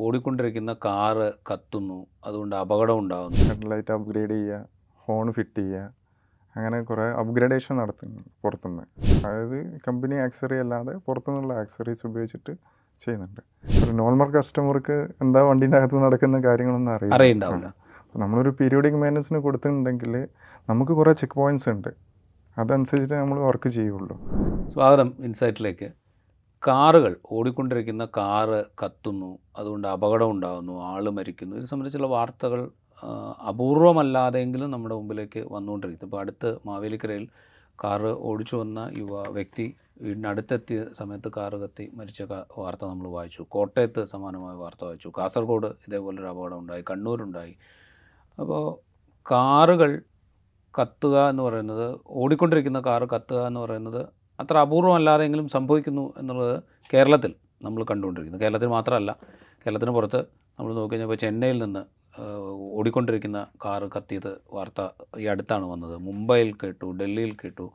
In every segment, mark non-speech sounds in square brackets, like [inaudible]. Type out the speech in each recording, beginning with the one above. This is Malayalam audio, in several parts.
ഓടിക്കൊണ്ടിരിക്കുന്ന കാറ് കത്തുന്നു. അതുകൊണ്ട് അപകടം ഉണ്ടാകുന്നു ഹെഡ്ലൈറ്റ് അപ്ഗ്രേഡ് ചെയ്യുക ഹോൺ ഫിറ്റ് ചെയ്യുക അങ്ങനെ കുറേ അപ്ഗ്രേഡേഷൻ നടത്തുന്നു പുറത്തുനിന്ന്. അതായത് കമ്പനി ആക്സറി അല്ലാതെ പുറത്തുനിന്നുള്ള ആക്സറീസ് ഉപയോഗിച്ചിട്ട് ചെയ്യുന്നുണ്ട്. ഒരു നോർമൽ കസ്റ്റമർക്ക് എന്താ വണ്ടീന്റെ അകത്ത് നടക്കുന്ന കാര്യങ്ങളൊന്നും അറിയില്ല. അറിയണ്ടാവില്ല. നമ്മളൊരു പീരിയോഡിക് മെയിന്റനൻസിന് കൊടുത്തിട്ടുണ്ടെങ്കിൽ നമുക്ക് കുറേ ചെക്ക് പോയിന്റ്സ് ഉണ്ട്. അതനുസരിച്ചിട്ട് നമ്മൾ വർക്ക് ചെയ്യുള്ളൂ. സ്വാഗതം ഇൻസൈറ്റിലേക്ക്. കാറുകൾ ഓടിക്കൊണ്ടിരിക്കുന്ന കാറ് കത്തുന്നു അതുകൊണ്ട് അപകടം ഉണ്ടാകുന്നു ആൾ മരിക്കുന്നു. ഇത് സംബന്ധിച്ചുള്ള വാർത്തകൾ അപൂർവമല്ലാതെങ്കിലും നമ്മുടെ മുമ്പിലേക്ക് വന്നുകൊണ്ടിരിക്കുന്നു. ഇപ്പോൾ അടുത്ത് മാവേലിക്കരയിൽ കാറ് ഓടിച്ചു വന്ന യുവ വ്യക്തി വീടിനടുത്തെത്തിയ സമയത്ത് കാറ് കത്തി മരിച്ച വാർത്ത നമ്മൾ വായിച്ചു. കോട്ടയത്ത് സമാനമായ വാർത്ത വായിച്ചു. കാസർഗോഡ് ഇതേപോലൊരു അപകടം ഉണ്ടായി. കണ്ണൂരുണ്ടായി. അപ്പോൾ കാറുകൾ കത്തുക എന്ന് പറയുന്നത് ഓടിക്കൊണ്ടിരിക്കുന്ന കാറ് കത്തുക എന്ന് പറയുന്നത് അത്ര അപൂർവമല്ലാതെങ്കിലും സംഭവിക്കുന്നു എന്നുള്ളത് കേരളത്തിൽ നമ്മൾ കണ്ടുകൊണ്ടിരിക്കുന്നു. കേരളത്തിൽ മാത്രമല്ല കേരളത്തിന് പുറത്ത് നമ്മൾ നോക്കിക്കഴിഞ്ഞാൽ ചെന്നൈയിൽ നിന്ന് ഓടിക്കൊണ്ടിരിക്കുന്ന കാറ് കത്തിയത് വാർത്ത ഈ അടുത്താണ് വന്നത്. മുംബൈയിൽ കേട്ടു ഡൽഹിയിൽ കേട്ടു.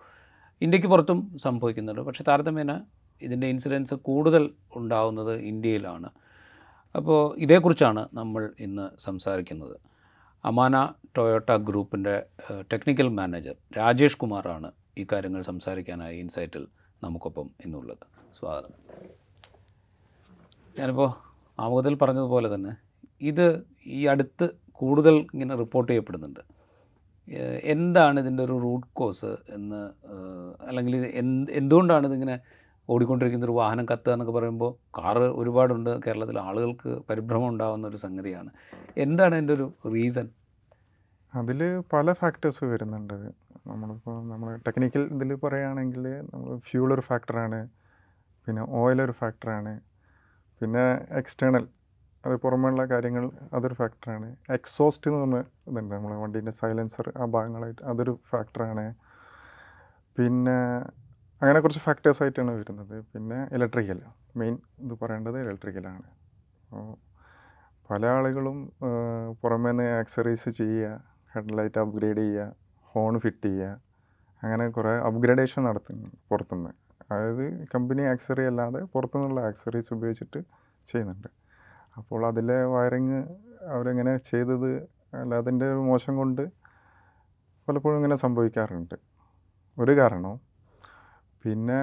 ഇന്ത്യയ്ക്ക് പുറത്തും സംഭവിക്കുന്നുണ്ട്. പക്ഷേ താരതമ്യേന ഇതിന്റെ ഇൻസിഡൻസ് കൂടുതൽ ഉണ്ടാവുന്നത് ഇന്ത്യയിലാണ്. അപ്പോൾ ഇതേക്കുറിച്ചാണ് നമ്മൾ ഇന്ന് സംസാരിക്കുന്നത്. അമാന ടൊയോട്ട ഗ്രൂപ്പിന്റെ ടെക്നിക്കൽ മാനേജർ രാജേഷ് കുമാറാണ് ഈ കാര്യങ്ങൾ സംസാരിക്കാനായി ഇൻസൈറ്റിൽ നമുക്കൊപ്പം ഇന്നുള്ളത്. സ്വാഗതം. ഞാനിപ്പോൾ ആമുഖത്തിൽ പറഞ്ഞതുപോലെ തന്നെ ഇത് ഈ അടുത്ത് കൂടുതൽ ഇങ്ങനെ റിപ്പോർട്ട് ചെയ്യപ്പെടുന്നുണ്ട്. എന്താണ് ഇതിന്റെ ഒരു റൂട്ട് കോസ് എന്ന് അല്ലെങ്കിൽ ഇത് എന്ത് എന്തുകൊണ്ടാണ് ഇതിങ്ങനെ ഓടിക്കൊണ്ടിരിക്കുന്ന ഒരു വാഹനം കത്തുക എന്നൊക്കെ പറയുമ്പോൾ കാറ് ഒരുപാടുണ്ട്. കേരളത്തിൽ ആളുകൾക്ക് പരിഭ്രമം ഉണ്ടാകുന്ന ഒരു സംഗതിയാണ്. എന്താണ് അതിന്റെ ഒരു റീസൺ? അതിൽ പല ഫാക്ടേഴ്സ് വരുന്നുണ്ട്. നമ്മളിപ്പോൾ നമ്മൾ ടെക്നിക്കൽ ഇതിൽ പറയുകയാണെങ്കിൽ നമ്മൾ ഫ്യൂൾ ഒരു ഫാക്ടറാണ് പിന്നെ ഓയിൽ ഒരു ഫാക്ടറാണ് പിന്നെ എക്സ്റ്റേണൽ അത് പുറമേയുള്ള കാര്യങ്ങൾ അതൊരു ഫാക്ടറാണ് എക്സോസ്റ്റ് എന്ന് പറഞ്ഞ ഇതുണ്ട് നമ്മൾ വണ്ടീന്റെ സൈലൻസർ ആ ഭാഗങ്ങളായിട്ട് അതൊരു ഫാക്ടറാണ് പിന്നെ അങ്ങനെ കുറച്ച് ഫാക്ടേഴ്സായിട്ടാണ് വരുന്നത്. പിന്നെ ഇലക്ട്രിക്കൽ മെയിൻ ഇത് പറയേണ്ടത് ഇലക്ട്രിക്കലാണ് അപ്പോൾ പല ആളുകളും പുറമേ നിന്ന് ആക്സറീസ് ചെയ്യുക ഹെഡ്ലൈറ്റ് അപ്ഗ്രേഡ് ചെയ്യുക ഹോൺ ഫിറ്റ് ചെയ്യുക. അങ്ങനെ കുറേ അപ്ഗ്രേഡേഷൻ നടത്തുന്നു പുറത്തുനിന്ന്. അതായത് കമ്പനി ആക്സറി അല്ലാതെ പുറത്തുനിന്നുള്ള ആക്സറീസ് ഉപയോഗിച്ചിട്ട് ചെയ്യുന്നുണ്ട്. അപ്പോൾ അതിലെ വയറിങ് അവരെങ്ങനെ ചെയ്തത് അല്ല അതിന്റെ മോശം കൊണ്ട് പലപ്പോഴും ഇങ്ങനെ സംഭവിക്കാറുണ്ട്. ഒരു കാരണം പിന്നെ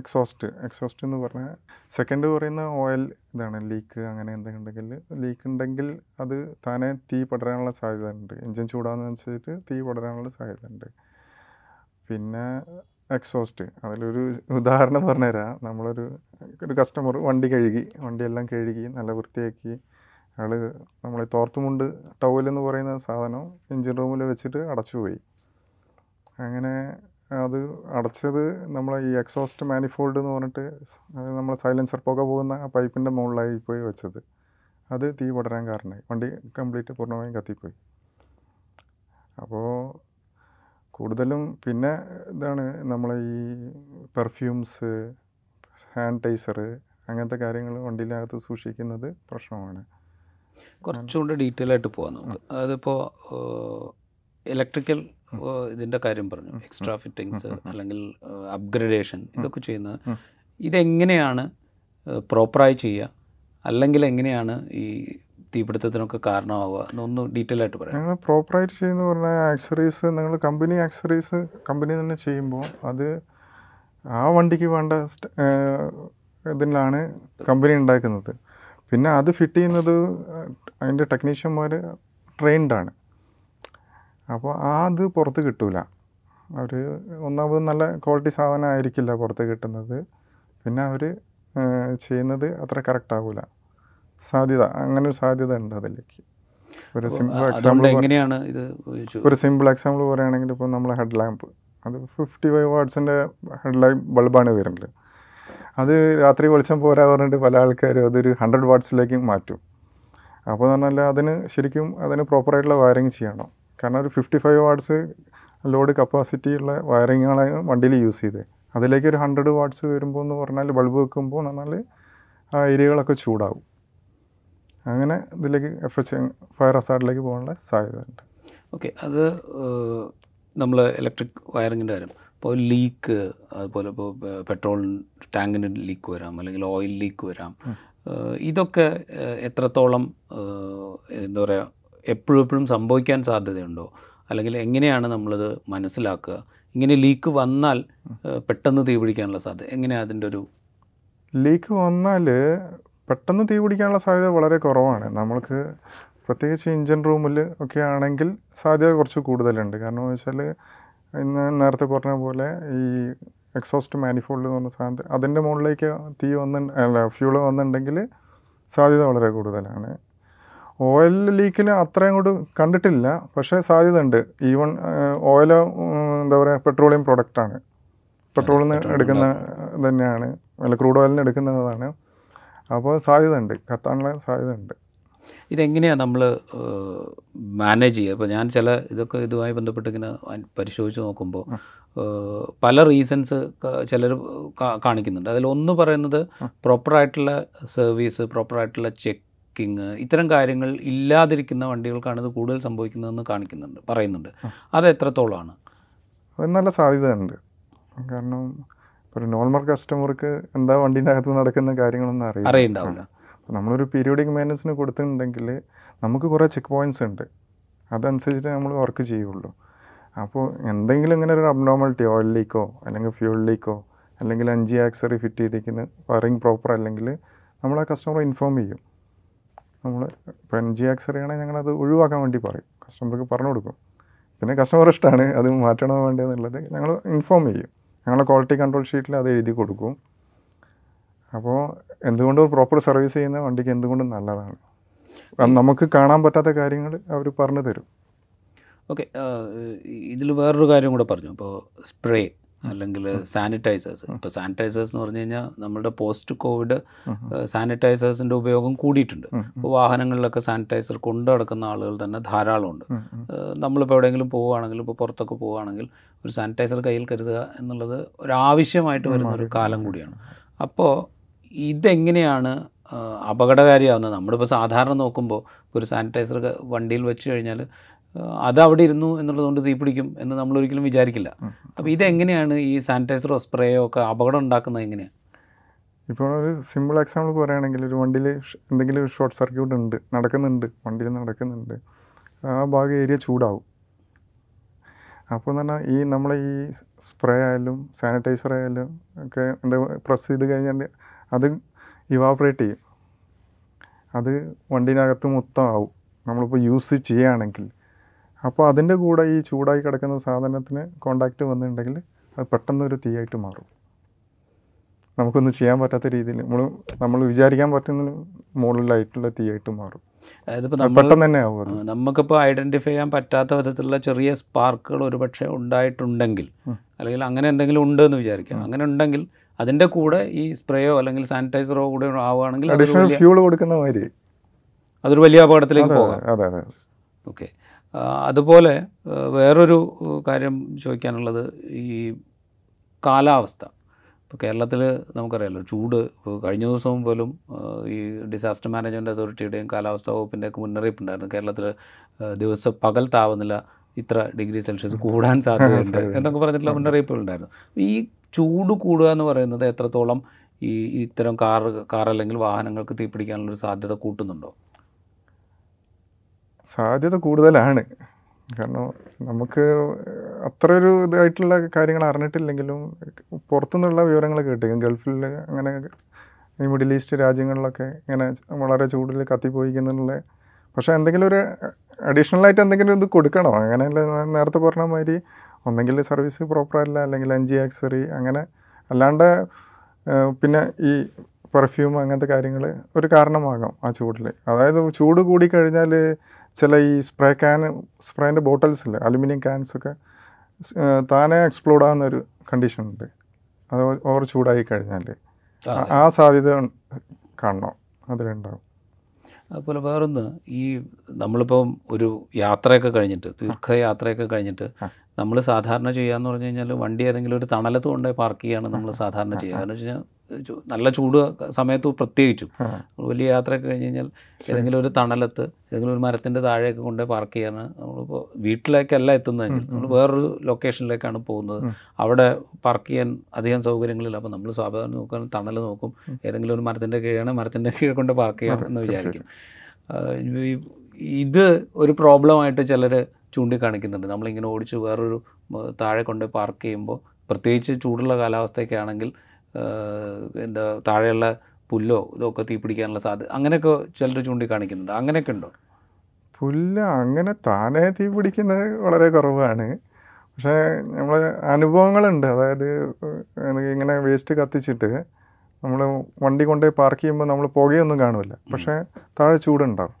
എക്സോസ്റ്റ് എക്സോസ്റ്റ് എന്ന് പറഞ്ഞാൽ സെക്കൻഡ് പറയുന്ന ഓയിൽ ഇതാണ് ലീക്ക് അങ്ങനെ എന്തെങ്കിലും ഉണ്ടെങ്കിൽ ലീക്ക് ഉണ്ടെങ്കിൽ അത് താനെ തീ പടരാനുള്ള സാധ്യത ഉണ്ട് എഞ്ചിൻ ചൂടാകുന്നതനുസരിച്ചിട്ട് തീ പടരാനുള്ള സാധ്യത ഉണ്ട് പിന്നെ എക്സോസ്റ്റ് അതിലൊരു ഉദാഹരണം പറഞ്ഞുതരാം. നമ്മളൊരു ഒരു കസ്റ്റമർ വണ്ടി കഴുകി വണ്ടിയെല്ലാം കഴുകി നല്ല വൃത്തിയാക്കി അയാൾ നമ്മളെ തോർത്തുമുണ്ട് ടവൽ എന്ന് പറയുന്ന സാധനം എഞ്ചിൻ റൂമിൽ വെച്ചിട്ട് അടച്ചുപോയി. അങ്ങനെ അത് അടച്ചത് നമ്മൾ ഈ എക്സോസ്റ്റ് മാനിഫോൾഡ് എന്ന് പറഞ്ഞിട്ട് നമ്മൾ സൈലൻസർ പുക പോകുന്ന ആ പൈപ്പിന്റെ മുകളിലായി പോയി വെച്ചത്. അത് തീ പടരാൻ കാരണമായി. വണ്ടി കംപ്ലീറ്റ് പൂർണമായും കത്തിപ്പോയി. അപ്പോൾ കൂടുതലും പിന്നെ ഇതാണ് നമ്മൾ ഈ പെർഫ്യൂംസ് സാനിറ്റൈസർ അങ്ങനത്തെ കാര്യങ്ങൾ വണ്ടിയിലകത്ത് സൂക്ഷിക്കുന്നത് പ്രശ്നമാണ്. കുറച്ചുകൂടി ഡീറ്റെയിൽ ആയിട്ട് പോകാം നമുക്ക്. അതിപ്പോൾ ഇലക്ട്രിക്കൽ ഇതിന്റെ കാര്യം പറഞ്ഞു. എക്സ്ട്രാ ഫിറ്റിങ്സ് അല്ലെങ്കിൽ അപ്ഗ്രഡേഷൻ ഇതൊക്കെ ചെയ്യുന്നത്. ഇതെങ്ങനെയാണ് പ്രോപ്പറായി ചെയ്യുക? അല്ലെങ്കിൽ എങ്ങനെയാണ് ഈ തീപിടുത്തത്തിനൊക്കെ കാരണമാവുക? എന്നൊന്ന് ഡീറ്റെയിൽ ആയിട്ട് പറയാം. ഞങ്ങൾ പ്രോപ്പറായിട്ട് ചെയ്യുന്ന പറഞ്ഞാൽ ആക്സറീസ് നിങ്ങൾ കമ്പനി ആക്സറീസ് കമ്പനി തന്നെ ചെയ്യുമ്പോൾ അത് ആ വണ്ടിക്ക് വേണ്ട ഇതിലാണ് കമ്പനി ഉണ്ടാക്കുന്നത്. പിന്നെ അത് ഫിറ്റ് ചെയ്യുന്നത് അതിന്റെ ടെക്നീഷ്യന്മാർ ട്രെയിൻഡാണ് അപ്പോൾ ആ അത് പുറത്ത് കിട്ടൂല. അവർ ഒന്നാമത് നല്ല ക്വാളിറ്റി സാധനം ആയിരിക്കില്ല പുറത്ത് കിട്ടുന്നത്. പിന്നെ അവർ ചെയ്യുന്നത് അത്ര കറക്റ്റ് ആവില്ല സാധ്യത അങ്ങനെ ഒരു സാധ്യത ഉണ്ട് അതിലേക്ക്. ഒരു സിമ്പിൾ എക്സാമ്പിൾ എങ്ങനെയാണ് ഇത് ഒരു സിമ്പിൾ എക്സാമ്പിൾ പറയുകയാണെങ്കിൽ ഇപ്പോൾ നമ്മൾ ഹെഡ് ലാമ്പ് അത് ഫിഫ്റ്റി ഫൈവ് വാട്ട്സിന്റെ ഹെഡ് ലാമ്പ് ബൾബാണ് വരുന്നത്. അത് രാത്രി വെളിച്ചം പോരാ പറഞ്ഞിട്ട് പല ആൾക്കാരും അതൊരു ഹൺഡ്രഡ് വാട്ട്സിലേക്ക് മാറ്റും. അപ്പോൾ എന്ന് പറഞ്ഞാൽ അതിന് ശരിക്കും അതിന് പ്രോപ്പറായിട്ടുള്ള വയറിങ് ചെയ്യണം. കാരണം ഒരു fifty five watts load capacity ഉള്ള വയറിങ്ങുകളാണ് വണ്ടിയിൽ യൂസ് ചെയ്തത് അതിലേക്ക് ഒരു ഹൺഡ്രഡ് വാട്ട്സ് വരുമ്പോൾ എന്ന് പറഞ്ഞാൽ ബൾബ് വെക്കുമ്പോൾ എന്ന് പറഞ്ഞാൽ ആ ഏരിയകളൊക്കെ ചൂടാവും. അങ്ങനെ ഇതിലേക്ക് എഫ് എച്ച് ഫയർ അസാർഡിലേക്ക് പോകാനുള്ള സാധ്യത ഉണ്ട്. ഓക്കെ അത് നമ്മൾ ഇലക്ട്രിക് വയറിങ്ങിന്റെ കാര്യം. ഇപ്പോൾ ലീക്ക് അതുപോലെ ഇപ്പോൾ പെട്രോൾ ടാങ്കിന് ലീക്ക് വരാം അല്ലെങ്കിൽ ഓയിൽ ലീക്ക് വരാം. ഇതൊക്കെ എത്രത്തോളം എന്താ പറയുക എപ്പോഴും എപ്പോഴും സംഭവിക്കാൻ സാധ്യതയുണ്ടോ? അല്ലെങ്കിൽ എങ്ങനെയാണ് നമ്മളത് മനസ്സിലാക്കുക? ഇങ്ങനെ ലീക്ക് വന്നാൽ പെട്ടെന്ന് തീ പിടിക്കാനുള്ള സാധ്യത എങ്ങനെയാണ് അതിന്റെ ഒരു ലീക്ക് വന്നാൽ പെട്ടെന്ന് തീ പിടിക്കാനുള്ള സാധ്യത വളരെ കുറവാണ്. നമ്മൾക്ക് പ്രത്യേകിച്ച് ഇഞ്ചിൻ റൂമിൽ ഒക്കെ ആണെങ്കിൽ സാധ്യത കുറച്ച് കൂടുതലുണ്ട്. കാരണം വെച്ചാൽ ഇന്ന് നേരത്തെ പറഞ്ഞ പോലെ ഈ എക്സോസ്റ്റ് മാനിഫോൾഡ് എന്ന് പറഞ്ഞ സാധനത്തിൽ അതിന്റെ മുകളിലേക്ക് തീ വന്ന് അല്ല ഫ്യൂൾ വന്നിട്ടുണ്ടെങ്കിൽ സാധ്യത വളരെ കൂടുതലാണ്. ഓയിൽ ലീക്കിന് അത്രയും കൂടി കണ്ടിട്ടില്ല. പക്ഷേ സാധ്യത ഉണ്ട് ഈവൺ ഓയിൽ എന്താ പറയുക പെട്രോളിയം പ്രൊഡക്റ്റാണ്. പെട്രോളിൽ നിന്ന് എടുക്കുന്ന തന്നെയാണ്. അല്ല ക്രൂഡ് ഓയിലിൽ നിന്ന് എടുക്കുന്നതാണ്. അപ്പോൾ സാധ്യത ഉണ്ട് കത്താനുള്ള സാധ്യത ഉണ്ട് ഇതെങ്ങനെയാണ് നമ്മൾ മാനേജ് ചെയ്യുക? ഇപ്പോൾ ഞാൻ ചില ഇതൊക്കെ ഇതുമായി ബന്ധപ്പെട്ട് ഇങ്ങനെ പരിശോധിച്ച് നോക്കുമ്പോൾ പല റീസൺസ് ചിലർ കാണിക്കുന്നുണ്ട്. അതിലൊന്ന് പറയുന്നത് പ്രോപ്പറായിട്ടുള്ള സർവീസ് പ്രോപ്പറായിട്ടുള്ള ചെക്കിങ് ഇത്തരം കാര്യങ്ങൾ ഇല്ലാതിരിക്കുന്ന വണ്ടികൾക്കാണ് ഇത് കൂടുതൽ സംഭവിക്കുന്നതെന്ന് കാണിക്കുന്നുണ്ട് പറയുന്നുണ്ട്. അത് എത്രത്തോളമാണ്? അത് നല്ല സാധ്യതയുണ്ട്. കാരണം ഒരു നോർമൽ കസ്റ്റമർക്ക് എന്താ വണ്ടീന്റെ അകത്ത് നടക്കുന്ന കാര്യങ്ങളൊന്നും അറിയില്ല. അറിയണ്ടാവില്ല. നമ്മളൊരു പീരിയോഡിക് മെയിന്റനൻസിന് കൊടുത്തിട്ടുണ്ടെങ്കിൽ നമുക്ക് കുറേ ചെക്ക് പോയിന്റ്സ് ഉണ്ട്. അതനുസരിച്ചിട്ട് നമ്മൾ വർക്ക് ചെയ്യുള്ളൂ. അപ്പോൾ എന്തെങ്കിലും ഇങ്ങനെ ഒരു അബ്നോർമാലിറ്റി ഓയിൽ ലീക്കോ അല്ലെങ്കിൽ ഫ്യൂൾ ലീക്കോ അല്ലെങ്കിൽ അഞ്ച് ആക്സറി ഫിറ്റ് ചെയ്തിരിക്കുന്ന വയറിങ് പ്രോപ്പർ അല്ലെങ്കിൽ നമ്മൾ ആ കസ്റ്റമറെ ഇൻഫോം ചെയ്യും. നമ്മൾ ഇപ്പോൾ എൻ ജി ആക്സ് ആണെങ്കിൽ ഞങ്ങളത് ഒഴിവാക്കാൻ വേണ്ടി പറയും. കസ്റ്റമർക്ക് പറഞ്ഞു കൊടുക്കും. പിന്നെ കസ്റ്റമർ ഇഷ്ടമാണ് അത് മാറ്റണോ വേണ്ടതെന്നുള്ളത് ഞങ്ങൾ ഇൻഫോം ചെയ്യും. ഞങ്ങളുടെ ക്വാളിറ്റി കൺട്രോൾ ഷീറ്റിൽ അത് എഴുതി കൊടുക്കും. അപ്പോൾ എന്തുകൊണ്ടും പ്രോപ്പർ സർവീസ് ചെയ്യുന്ന വണ്ടിക്ക് എന്തുകൊണ്ടും നല്ലതാണ്? നമുക്ക് കാണാൻ പറ്റാത്ത കാര്യങ്ങൾ അവർ പറഞ്ഞു തരും. ഓക്കെ ഇതിൽ വേറൊരു കാര്യം കൂടെ പറഞ്ഞു. അപ്പോൾ സ്പ്രേ അല്ലെങ്കിൽ സാനിറ്റൈസേഴ്സ്. ഇപ്പോൾ സാനിറ്റൈസേഴ്സ് എന്ന് പറഞ്ഞു കഴിഞ്ഞാൽ നമ്മളുടെ പോസ്റ്റ് കോവിഡ് സാനിറ്റൈസേഴ്സിന്റെ ഉപയോഗം കൂടിയിട്ടുണ്ട്. ഇപ്പോൾ വാഹനങ്ങളിലൊക്കെ സാനിറ്റൈസർ കൊണ്ടു നടക്കുന്ന ആളുകൾ തന്നെ ധാരാളമുണ്ട്. നമ്മളിപ്പോൾ എവിടെയെങ്കിലും പോവുകയാണെങ്കിൽ ഇപ്പോൾ പുറത്തൊക്കെ പോവുകയാണെങ്കിൽ ഒരു സാനിറ്റൈസർ കയ്യിൽ കരുതുക എന്നുള്ളത് ഒരാവശ്യമായിട്ട് വരുന്ന ഒരു കാലം കൂടിയാണ്. അപ്പോൾ ഇതെങ്ങനെയാണ് അപകടകാരിയാവുന്നത്? നമ്മളിപ്പോൾ സാധാരണ നോക്കുമ്പോൾ ഒരു സാനിറ്റൈസർ വണ്ടിയിൽ വെച്ച് കഴിഞ്ഞാൽ ഏഹ് അത് അവിടെ ഇരുന്നു എന്നുള്ളതുകൊണ്ട് തീ പിടിക്കും എന്ന് നമ്മൾ ഒരിക്കലും വിചാരിക്കില്ല അപ്പോൾ ഇതെങ്ങനെയാണ് ഈ സാനിറ്റൈസറോ സ്പ്രേയോ ഒക്കെ അപകടം ഉണ്ടാക്കുന്നത് എങ്ങനെയാണ്? ഇപ്പോൾ ഒരു സിമ്പിൾ എക്സാമ്പിൾ പറയുകയാണെങ്കിൽ ഒരു വണ്ടിയിൽ എന്തെങ്കിലും ഒരു ഷോർട്ട് സർക്യൂട്ട് ഉണ്ട് നടക്കുന്നുണ്ട് വണ്ടിയിൽ നടക്കുന്നുണ്ട്. ആ ഭാഗം ഏരിയ ചൂടാവും. അപ്പോൾ എന്ന് പറഞ്ഞാൽ ഈ നമ്മളെ ഈ സ്പ്രേ ആയാലും സാനിറ്റൈസർ ആയാലും ഒക്കെ എന്താ പ്രസ് ചെയ്ത് കഴിഞ്ഞാൽ അത് ഇവാപറേറ്റ് ചെയ്യും. അത് വണ്ടീനകത്ത് മൊത്തം ആവും. നമ്മളിപ്പോൾ യൂസ് ചെയ്യുകയാണെങ്കിൽ അപ്പോൾ അതിന്റെ കൂടെ ഈ ചൂടായി കിടക്കുന്ന സാധനത്തിന് കോണ്ടാക്റ്റ് വന്നിട്ടുണ്ടെങ്കിൽ അത് പെട്ടെന്നൊരു തീയായിട്ട് മാറും. നമുക്കൊന്നും ചെയ്യാൻ പറ്റാത്ത രീതിയിൽ നമ്മൾ നമ്മൾ വിചാരിക്കാൻ പറ്റുന്ന മുകളിലായിട്ടുള്ള തീയായിട്ട് മാറും. പെട്ടെന്ന് തന്നെ ആവും നമുക്കിപ്പോൾ ഐഡന്റിഫൈ ചെയ്യാൻ പറ്റാത്ത വിധത്തിലുള്ള ചെറിയ സ്പാർക്കുകൾ ഒരുപക്ഷെ ഉണ്ടായിട്ടുണ്ടെങ്കിൽ അല്ലെങ്കിൽ അങ്ങനെ എന്തെങ്കിലും ഉണ്ട് എന്ന് വിചാരിക്കാം അങ്ങനെ ഉണ്ടെങ്കിൽ അതിന്റെ കൂടെ ഈ സ്പ്രേയോ അല്ലെങ്കിൽ സാനിറ്റൈസറോ കൂടെ ആവുകയാണെങ്കിൽ അഡീഷണൽ ഫ്യൂൾ കൊടുക്കുന്ന മാതിരി. അതൊരു വലിയ അപകടത്തിലേക്ക് പോകാം. അതെ അതെ ഓക്കെ അതുപോലെ വേറൊരു കാര്യം ചോദിക്കാനുള്ളത് ഈ കാലാവസ്ഥ. ഇപ്പോൾ കേരളത്തിൽ നമുക്കറിയാമല്ലോ ചൂട് ഇപ്പോൾ കഴിഞ്ഞ ദിവസവും പോലും ഈ ഡിസാസ്റ്റർ മാനേജ്മെന്റ് അതോറിറ്റിയുടെയും കാലാവസ്ഥാ വകുപ്പിന്റെയൊക്കെ മുന്നറിയിപ്പ് ഉണ്ടായിരുന്നു കേരളത്തിൽ ദിവസം പകൽ താപനില ഇത്ര ഡിഗ്രി സെൽഷ്യസ് കൂടാൻ സാധ്യതയുണ്ട് എന്നൊക്കെ പറഞ്ഞിട്ടുള്ള മുന്നറിയിപ്പുകളുണ്ടായിരുന്നു. ഈ ചൂട് കൂടുക എന്ന് പറയുന്നത് എത്രത്തോളം ഈ ഇത്തരം കാർ കാർ അല്ലെങ്കിൽ വാഹനങ്ങൾക്ക് തീപിടിക്കാനുള്ളൊരു സാധ്യത കൂട്ടുന്നുണ്ടോ? സാധ്യത കൂടുതലാണ്. കാരണം നമുക്ക് അത്ര ഒരു ഇതായിട്ടുള്ള കാര്യങ്ങൾ അറിഞ്ഞിട്ടില്ലെങ്കിലും പുറത്തുനിന്നുള്ള വിവരങ്ങൾ കേട്ടിരിക്കും. ഗൾഫിൽ അങ്ങനെ ഈ മിഡിൽ ഈസ്റ്റ് രാജ്യങ്ങളിലൊക്കെ ഇങ്ങനെ വളരെ ചൂടിൽ കത്തിപ്പോയിക്കുന്നുള്ള പക്ഷേ എന്തെങ്കിലും ഒരു അഡീഷണൽ ആയിട്ട് എന്തെങ്കിലും ഇത് കൊടുക്കണം? അങ്ങനെ നേരത്തെ പറഞ്ഞ മാതിരി ഒന്നെങ്കിൽ സർവീസ് പ്രോപ്പറല്ല അല്ലെങ്കിൽ എൻ ജി ആക്സറി അങ്ങനെ അല്ലാണ്ട് പിന്നെ ഈ പെർഫ്യൂം അങ്ങനത്തെ കാര്യങ്ങൾ ഒരു കാരണമാകാം ആ ചൂടിൽ അതായത് ചൂട് കൂടിക്കഴിഞ്ഞാൽ ചില ഈ സ്പ്രേ ക്യാൻ സ്പ്രേന്റെ ബോട്ടിൽസ് ഇല്ലേ അലുമിനിയം ക്യാൻസ് ഒക്കെ താനെ എക്സ്പ്ലോഡ് ആകുന്നൊരു കണ്ടീഷൻ ഉണ്ട്. അത് ഓവർ ചൂടായി കഴിഞ്ഞാൽ ആ, സാധ്യത കാണണം. അതിലുണ്ടാവും അതുപോലെ വേറൊന്ന് ഈ നമ്മളിപ്പം ഒരു യാത്രയൊക്കെ കഴിഞ്ഞിട്ട് ദീർഘയാത്രയൊക്കെ കഴിഞ്ഞിട്ട് നമ്മൾ സാധാരണ ചെയ്യാന്ന് പറഞ്ഞു കഴിഞ്ഞാൽ വണ്ടി ഏതെങ്കിലും ഒരു തണലത്ത് കൊണ്ടുപോയി പാർക്ക് ചെയ്യാണ് നമ്മൾ സാധാരണ ചെയ്യുക. കാരണം വെച്ച് കഴിഞ്ഞാൽ നല്ല ചൂട് സമയത്ത് പ്രത്യേകിച്ചും. വലിയ യാത്രയൊക്കെ കഴിഞ്ഞ് കഴിഞ്ഞാൽ ഏതെങ്കിലും ഒരു തണലത്ത് ഏതെങ്കിലും ഒരു മരത്തിന്റെ താഴെയൊക്കെ കൊണ്ട് പാർക്ക് ചെയ്യാണ് നമ്മളിപ്പോൾ വീട്ടിലേക്കല്ല എത്തുന്നതെങ്കിൽ നമ്മൾ വേറൊരു ലൊക്കേഷനിലേക്കാണ് പോകുന്നത്. അവിടെ പാർക്ക് ചെയ്യാൻ അധികം സൗകര്യങ്ങളില്ല. അപ്പോൾ നമ്മൾ സ്വാഭാവികം നോക്കാൻ തണൽ നോക്കും. ഏതെങ്കിലും ഒരു മരത്തിന്റെ കീഴാണ് മരത്തിന്റെ കീഴെ കൊണ്ട് പാർക്ക് ചെയ്യാം എന്ന് വിചാരിക്കും. ഇത് ഒരു പ്രോബ്ലമായിട്ട് ചിലർ ചൂണ്ടിക്കാണിക്കുന്നുണ്ട്. നമ്മളിങ്ങനെ ഓടിച്ച് വേറൊരു താഴെ കൊണ്ട് പാർക്ക് ചെയ്യുമ്പോൾ പ്രത്യേകിച്ച് ചൂടുള്ള കാലാവസ്ഥയൊക്കെ ആണെങ്കിൽ എന്താ താഴെയുള്ള പുല്ലോ ഇതൊക്കെ തീ പിടിക്കാനുള്ള സാധ്യത അങ്ങനെയൊക്കെ ചിലർ ചൂണ്ടിക്കാണിക്കുന്നുണ്ട്. അങ്ങനെയൊക്കെ ഉണ്ടോ? പുല്ല് അങ്ങനെ താനേ തീ പിടിക്കുന്നത് വളരെ കുറവാണ്. പക്ഷേ നമ്മൾ അനുഭവങ്ങളുണ്ട്. അതായത് ഇങ്ങനെ വേസ്റ്റ് കത്തിച്ചിട്ട് നമ്മൾ വണ്ടി കൊണ്ടുപോയി പാർക്ക് ചെയ്യുമ്പോൾ നമ്മൾ പുകയൊന്നും കാണില്ല. പക്ഷേ താഴെ ചൂടുണ്ടാവും.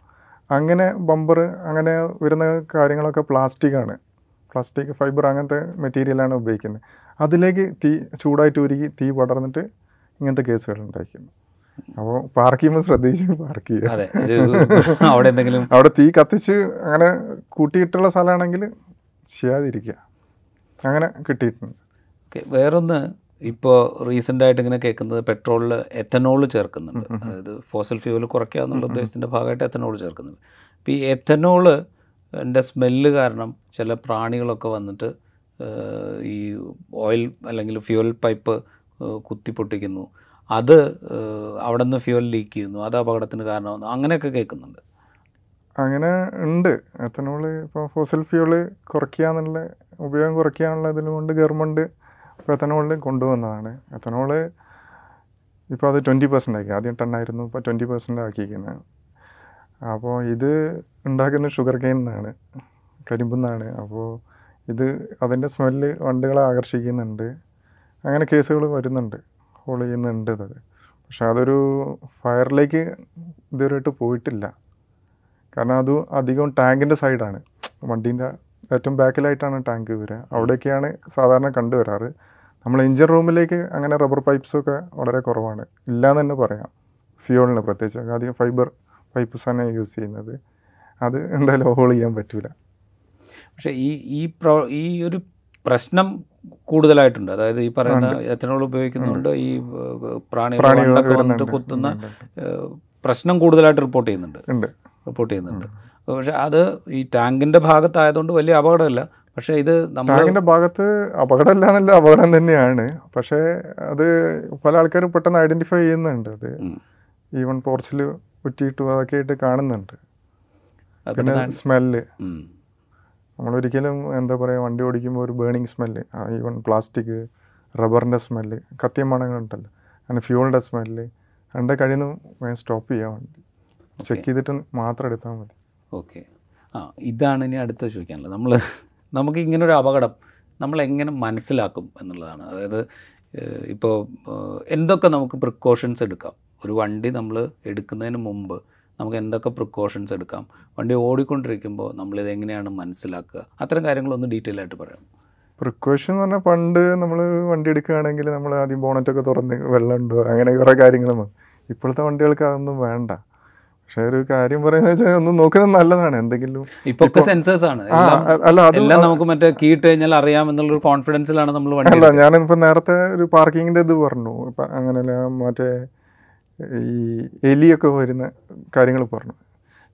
അങ്ങനെ ബമ്പർ അങ്ങനെ വരുന്ന കാര്യങ്ങളൊക്കെ പ്ലാസ്റ്റിക്കാണ് പ്ലാസ്റ്റിക് ഫൈബർ അങ്ങനത്തെ മെറ്റീരിയലാണ് ഉപയോഗിക്കുന്നത്. അതിലേക്ക് തീ ചൂടായിട്ട് ഉരുകി തീ പടർന്നിട്ട് ഇങ്ങനത്തെ കേസുകൾ ഉണ്ടായിരിക്കുന്നു. അപ്പോൾ പാർക്ക് ചെയ്യുമ്പോൾ ശ്രദ്ധിച്ച് പാർക്ക് ചെയ്യുക. അതെ അവിടെ എന്തെങ്കിലും [laughs] അവിടെ തീ കത്തിച്ച് അങ്ങനെ കൂട്ടിയിട്ടുള്ള സ്ഥലമാണെങ്കിൽ ചെയ്യാതിരിക്കുക. അങ്ങനെ കിട്ടിയിട്ടുണ്ട്. ഓക്കെ വേറൊന്ന് ഇപ്പോൾ റീസെന്റ് ആയിട്ട് ഇങ്ങനെ കേൾക്കുന്നത് പെട്രോളിൽ എത്തനോൾ ചേർക്കുന്നുണ്ട്. അതായത് ഫോസൽ ഫ്യൂവൽ കുറയ്ക്കുക എന്നുള്ള ഉദ്ദേശത്തിന്റെ ഭാഗമായിട്ട് എത്തനോൾ ചേർക്കുന്നുണ്ട്. അപ്പോൾ ഈ എത്തനോൾ എന്റെ സ്മെല്ല് കാരണം ചില പ്രാണികളൊക്കെ വന്നിട്ട് ഈ ഓയിൽ അല്ലെങ്കിൽ ഫ്യൂവൽ പൈപ്പ് കുത്തി പൊട്ടിക്കുന്നു അത് അവിടെ നിന്ന് ഫ്യൂവൽ ലീക്ക് ചെയ്യുന്നു. അത് അപകടത്തിന് കാരണമാകുന്നു അങ്ങനെയൊക്കെ കേൾക്കുന്നുണ്ട്. അങ്ങനെ ഉണ്ട്. എത്തനോൾ ഇപ്പോൾ ഫോസിൽ ഫ്യൂൾ കുറയ്ക്കുക എന്നുള്ള ഉപയോഗം കുറയ്ക്കുക എന്നുള്ള ഇതിലുകൊണ്ട് ഗവൺമെന്റ് ഇപ്പോൾ എത്തനോളിൽ കൊണ്ടുവന്നതാണ്. എത്തനോൾ ഇപ്പോൾ അത് ട്വന്റി പെർസെന്റ് ആക്കി. ആദ്യം ടെൻ ആയിരുന്നു ഇപ്പോൾ ട്വന്റി പെർസെന്റ് ആക്കിയിരിക്കുന്നത് അപ്പോൾ ഇത് ഉണ്ടാക്കുന്ന ഷുഗർ കെയിൻ നിന്നാണ് കരിമ്പുന്നാണ്. അപ്പോൾ ഇത് അതിന്റെ സ്മെല്ല് വണ്ടുകളെ ആകർഷിക്കുന്നുണ്ട്. അങ്ങനെ കേസുകൾ വരുന്നുണ്ട്. ഹോൾ ചെയ്യുന്നുണ്ട് അത് പക്ഷെ അതൊരു ഫയറിലേക്ക് ഇതുവരെയായിട്ട് പോയിട്ടില്ല. കാരണം അത് അധികം ടാങ്കിന്റെ സൈഡാണ് വണ്ടീന്റെ ഏറ്റവും ബാക്കിലായിട്ടാണ് ടാങ്ക് വരിക. അവിടെയൊക്കെയാണ് സാധാരണ കണ്ടുവരാറ്. നമ്മൾ എഞ്ചിൻ റൂമിലേക്ക് അങ്ങനെ റബ്ബർ പൈപ്പ്സൊക്കെ വളരെ കുറവാണ്. ഇല്ലയെന്ന് തന്നെ പറയാം. ഫ്യൂളിന് പ്രത്യേകിച്ച്. അധികം ഫൈബർ പൈപ്പ്സ് തന്നെ യൂസ് ചെയ്യുന്നത്. അത് എന്തായാലും ഹോൾ ചെയ്യാൻ പറ്റില്ല പക്ഷേ ഈ ഈ പ്രോ ഈ ഒരു പ്രശ്നം കൂടുതലായിട്ടുണ്ട്. അതായത് ഈ പറയുന്ന എത്തനോൾ ഉപയോഗിക്കുന്നുണ്ട് ഈ പ്രാണി പ്രാണികൾ പ്രാണികൾ വന്നിട്ട് കുത്തുന്ന പ്രശ്നം കൂടുതലായിട്ട് റിപ്പോർട്ട് ചെയ്യുന്നുണ്ട്. റിപ്പോർട്ട് ചെയ്യുന്നുണ്ട്. പക്ഷേ അത് ഈ ടാങ്കിന്റെ ഭാഗത്തായതുകൊണ്ട് വലിയ അപകടമല്ല. പക്ഷേ ഇത് ടാങ്കിന്റെ ഭാഗത്ത് അപകടമല്ല എന്നല്ല അപകടം തന്നെയാണ്. പക്ഷേ അത് പല ആൾക്കാരും പെട്ടെന്ന് ഐഡന്റിഫൈ ചെയ്യുന്നുണ്ട്. അത് ഈവൺ പോർച്ചിൽ ഉറ്റിയിട്ടു അതൊക്കെ ആയിട്ട് കാണുന്നുണ്ട് പിന്നെ സ്മെല്ല്. നമ്മളൊരിക്കലും എന്താ പറയുക വണ്ടി ഓടിക്കുമ്പോൾ ഒരു ബേണിങ് സ്മെല്ല് ഈവൺ പ്ലാസ്റ്റിക് റബ്ബറിന്റെ സ്മെല്ല് കത്തിയ മണങ്ങളുണ്ടല്ലോ. അങ്ങനെ ഫ്യൂളിന്റെ സ്മെല്ല് അതിന്റെ കഴിയുന്നു വേഗം സ്റ്റോപ്പ് ചെയ്യാൻ വണ്ടി. ചെക്ക് ചെയ്തിട്ട് മാത്രം എടുത്താൽ മതി. ഓക്കെ ആ ഇതാണ് ഇനി അടുത്ത ചോദിക്കാനുള്ളത്. നമ്മൾ നമുക്ക് ഇങ്ങനൊരു അപകടം നമ്മൾ എങ്ങനെ മനസ്സിലാക്കും എന്നുള്ളതാണ്. അതായത് ഇപ്പോൾ എന്തൊക്കെ നമുക്ക് പ്രിക്കോഷൻസ് എടുക്കാം? ഒരു വണ്ടി നമ്മൾ എടുക്കുന്നതിന് മുമ്പ് നമുക്ക് എന്തൊക്കെ പ്രിക്കോഷൻസ് എടുക്കാം? വണ്ടി ഓടിക്കൊണ്ടിരിക്കുമ്പോൾ നമ്മളിത് എങ്ങനെയാണ് മനസ്സിലാക്കുക? അത്തരം കാര്യങ്ങളൊന്ന് ഡീറ്റെയിൽ ആയിട്ട് പറയാം. പ്രിക്കോഷൻ എന്ന് പറഞ്ഞാൽ പണ്ട് നമ്മൾ വണ്ടി എടുക്കുകയാണെങ്കിൽ നമ്മൾ ആദ്യം ബോണറ്റൊക്കെ തുറന്ന് വെള്ളം ഉണ്ടോ അങ്ങനെ കുറേ കാര്യങ്ങളും ഇപ്പോഴത്തെ വണ്ടികൾക്ക് അതൊന്നും വേണ്ട. പക്ഷേ ഒരു കാര്യം പറയുന്നത് വെച്ചാൽ ഒന്ന് നോക്കുന്നത് നല്ലതാണ്. എന്തെങ്കിലും ഇപ്പൊ സെൻസേഴ്സ് ആണ്. അല്ല അത് നമുക്ക് മറ്റേ കീട്ട് കഴിഞ്ഞാൽ അറിയാമെന്നുള്ള എന്നുള്ളൊരു കോൺഫിഡൻസിലാണ് നമ്മൾ വണ്ടി അല്ല ഞാനിപ്പോൾ നേരത്തെ ഒരു പാർക്കിങ്ങിന്റെ ഇത് പറഞ്ഞു. അങ്ങനെയല്ല മറ്റേ ഈ എലിയൊക്കെ വരുന്ന കാര്യങ്ങൾ പറഞ്ഞു.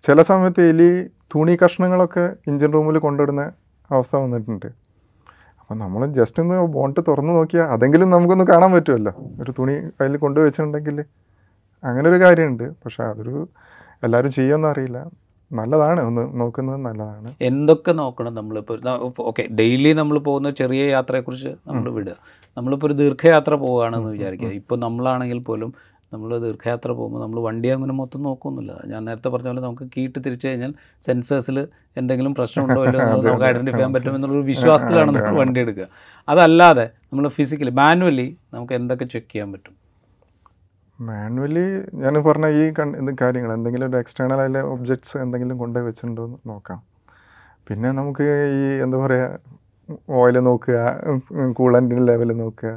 ചില സമയത്ത് എലി തുണി കഷ്ണങ്ങളൊക്കെ എഞ്ചിൻ റൂമിൽ കൊണ്ടിടുന്ന അവസ്ഥ വന്നിട്ടുണ്ട്. അപ്പം നമ്മൾ ജസ്റ്റ് ഒന്ന് ബോണ്ട് തുറന്ന് നോക്കിയാൽ അതെങ്കിലും നമുക്കൊന്ന് കാണാൻ പറ്റുമല്ലോ. ഒരു തുണി അതിൽ കൊണ്ടുവച്ചിട്ടുണ്ടെങ്കിൽ അങ്ങനെ ഒരു കാര്യമുണ്ട്. പക്ഷെ അതൊരു എല്ലാവരും ചെയ്യുമെന്ന് അറിയില്ല. നല്ലതാണ്. ഒന്ന് നോക്കുന്നത് നല്ലതാണ്. എന്തൊക്കെ നോക്കണം നമ്മളിപ്പോൾ ഓക്കെ ഡെയിലി നമ്മൾ പോകുന്ന ചെറിയ യാത്രയെക്കുറിച്ച് നമ്മൾ വിടുക. നമ്മളിപ്പോൾ ഒരു ദീർഘയാത്ര പോവുകയാണെന്ന് വിചാരിക്കുക. ഇപ്പോൾ നമ്മളാണെങ്കിൽ പോലും നമ്മൾ ദീർഘയാത്ര പോകുമ്പോൾ നമ്മൾ വണ്ടി അങ്ങനെ മൊത്തം നോക്കുന്നില്ല ഞാൻ നേരത്തെ പറഞ്ഞ പോലെ നമുക്ക് കീട്ട് തിരിച്ചു കഴിഞ്ഞാൽ സെൻസേഴ്സിൽ എന്തെങ്കിലും പ്രശ്നമുണ്ടോ ഇല്ലയോ എന്നുള്ളത് നമുക്ക് ഐഡന്റിഫൈ ചെയ്യാൻ പറ്റുമെന്നുള്ളൊരു വിശ്വാസത്തിലാണ് നമ്മൾ വണ്ടി എടുക്കുക. അതല്ലാതെ നമ്മൾ ഫിസിക്കലി മാനുവലി നമുക്ക് എന്തൊക്കെ ചെക്ക് ചെയ്യാൻ പറ്റും? മാനുവലി ഞാൻ പറഞ്ഞ ഈ കൺ ഇത് കാര്യങ്ങൾ എന്തെങ്കിലും ഒരു എക്സ്റ്റേണൽ ആയ ഒബ്ജക്ട്സ് എന്തെങ്കിലും കൊണ്ടുപോയി വെച്ചിട്ടുണ്ടോ എന്ന് നോക്കാം. പിന്നെ നമുക്ക് ഈ എന്താ പറയുക ഓയിൽ നോക്കുക കൂളന്റിന്റെ ലെവൽ നോക്കുക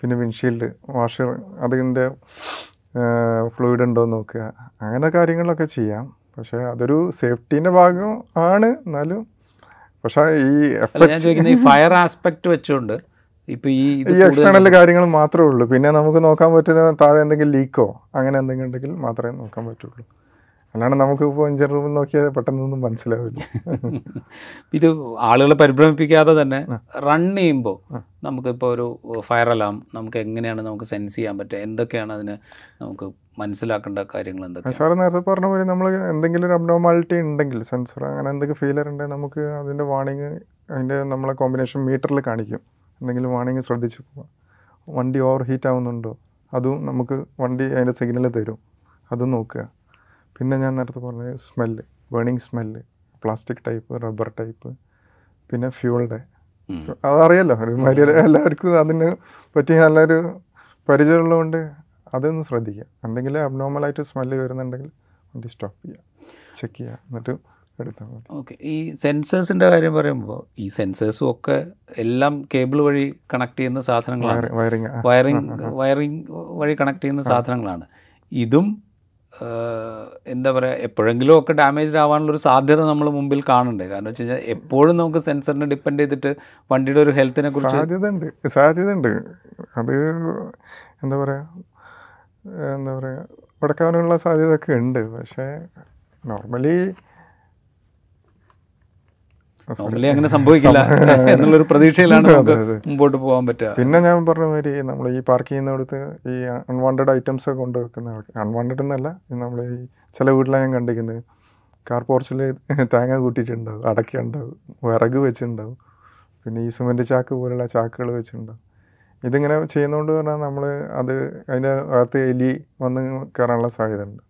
പിന്നെ വിൻഷീൽഡ് വാഷർ അതിന്റെ ഫ്ലൂയിഡ് ഉണ്ടോ എന്ന് നോക്കുക. അങ്ങനെ കാര്യങ്ങളൊക്കെ ചെയ്യാം. പക്ഷേ അതൊരു സേഫ്റ്റീന്റെ ഭാഗം ആണ്. എന്നാലും പക്ഷേ ഈ ഞാൻ ചോദിക്കുന്നത് ഈ ഫയർ ആസ്പെക്ട് വെച്ചുകൊണ്ട് ഇപ്പോൾ ഈ ഈ എക്സ്റ്റേണൽ കാര്യങ്ങൾ മാത്രമേ ഉള്ളൂ. പിന്നെ നമുക്ക് നോക്കാൻ പറ്റുന്ന താഴെ എന്തെങ്കിലും ലീക്കോ അങ്ങനെ എന്തെങ്കിലും ഉണ്ടെങ്കിൽ മാത്രമേ നോക്കാൻ പറ്റുള്ളൂ. അല്ലാണ്ട് നമുക്ക് ഇപ്പോൾ എഞ്ചിൻ റൂമിൽ നോക്കിയാൽ പെട്ടെന്നൊന്നും മനസ്സിലാവില്ല. [laughs] ഇത് ആളുകളെ പരിഭ്രമിപ്പിക്കാതെ തന്നെ റൺ ചെയ്യുമ്പോൾ നമുക്കിപ്പോൾ ഒരു ഫയർ അലാം നമുക്ക് എങ്ങനെയാണ് നമുക്ക് സെൻസ് ചെയ്യാൻ പറ്റുക? എന്തൊക്കെയാണ് അതിന് നമുക്ക് മനസ്സിലാക്കേണ്ട കാര്യങ്ങൾ എന്തൊക്കെ സാറ് നേരത്തെ പറഞ്ഞ പോലെ നമ്മൾ എന്തെങ്കിലും ഒരു അബ്നോമാലിറ്റി ഉണ്ടെങ്കിൽ സെൻസർ അങ്ങനെ എന്തെങ്കിലും ഫീലർ ഉണ്ടെങ്കിൽ നമുക്ക് അതിന്റെ വാണിങ് അതിന്റെ നമ്മളെ കോമ്പിനേഷൻ മീറ്ററിൽ കാണിക്കും. എന്തെങ്കിലും വാണിങ് ശ്രദ്ധിച്ചു പോവാം. വണ്ടി ഓവർ ഹീറ്റ് ആവുന്നുണ്ടോ? അതും നമുക്ക് വണ്ടി അതിന്റെ സിഗ്നൽ തരും. അതും നോക്കുക. പിന്നെ ഞാൻ നേരത്തെ പറഞ്ഞ smell burning smell plastic type rubber type പിന്നെ ഫ്യൂളുടെ. അതറിയാലോ ഒരുമാതിരി എല്ലാവർക്കും അതിന് പറ്റി നല്ലൊരു പരിചയമുള്ളതുകൊണ്ട് അതൊന്ന് ശ്രദ്ധിക്കുക. എന്തെങ്കിലും അബ്നോർമലായിട്ട് സ്മെല്ല് വരുന്നുണ്ടെങ്കിൽ വണ്ടി സ്റ്റോപ്പ് ചെയ്യുക ചെക്ക് ചെയ്യുക എന്നിട്ട് എടുത്താൽ മതി. ഓക്കെ ഈ സെൻസേഴ്സിന്റെ കാര്യം പറയുമ്പോൾ ഈ സെൻസേഴ്സും ഒക്കെ എല്ലാം കേബിൾ വഴി കണക്ട് ചെയ്യുന്ന സാധനങ്ങളാണ്. വയറിങ് വയറിംഗ് വയറിംഗ് വഴി കണക്ട് ചെയ്യുന്ന സാധനങ്ങളാണ്. ഇതും എന്താ പറയുക എപ്പോഴെങ്കിലും ഒക്കെ ഡാമേജ് ആവാനുള്ളൊരു സാധ്യത നമ്മൾ മുമ്പിൽ കാണണ്ടേ കാരണം വെച്ച് കഴിഞ്ഞാൽ എപ്പോഴും നമുക്ക് സെൻസറിനെ ഡിപ്പെൻഡ് ചെയ്തിട്ട് വണ്ടിയുടെ ഒരു ഹെൽത്തിനെ കുറിച്ച് സാധ്യത ഉണ്ട് സാധ്യത ഉണ്ട് അത് എന്താ പറയുക എന്താ പറയുക മുടക്കാനുള്ള സാധ്യത ഒക്കെ ഉണ്ട്. പക്ഷേ നോർമലി നോർമലി അങ്ങനെ സംഭവിക്കില്ല എന്നുള്ളൊരു പ്രതീക്ഷയിലാണ് നമുക്ക് മുമ്പോട്ട് പോകാൻ പറ്റുക. പിന്നെ ഞാൻ പറഞ്ഞ മാതിരി നമ്മൾ ഈ പാർക്ക് ചെയ്യുന്നിടത്ത് ഈ അൺവാണ്ടഡ് ഐറ്റംസ് ഒക്കെ കൊണ്ടുവെക്കുന്ന അൺവാണ്ടഡ് എന്നല്ല നമ്മൾ ഈ ചില വീട്ടിലാണ് ഞാൻ കണ്ടിരിക്കുന്നത്. കാർ പോർച്ചിൽ തേങ്ങ കൂട്ടിയിട്ടുണ്ടാവും അടക്കുണ്ടാവും വിറക് വെച്ചിട്ടുണ്ടാവും. പിന്നെ ഈ സിമെന്റ് ചാക്ക് പോലുള്ള ചാക്കുകൾ വെച്ചിട്ടുണ്ടാവും. ഇതിങ്ങനെ ചെയ്യുന്നതുകൊണ്ട് പറഞ്ഞാൽ നമ്മൾ അത് അതിന്റെ അകത്ത് എലി വന്ന് കയറാനുള്ള സാധ്യത ഉണ്ട്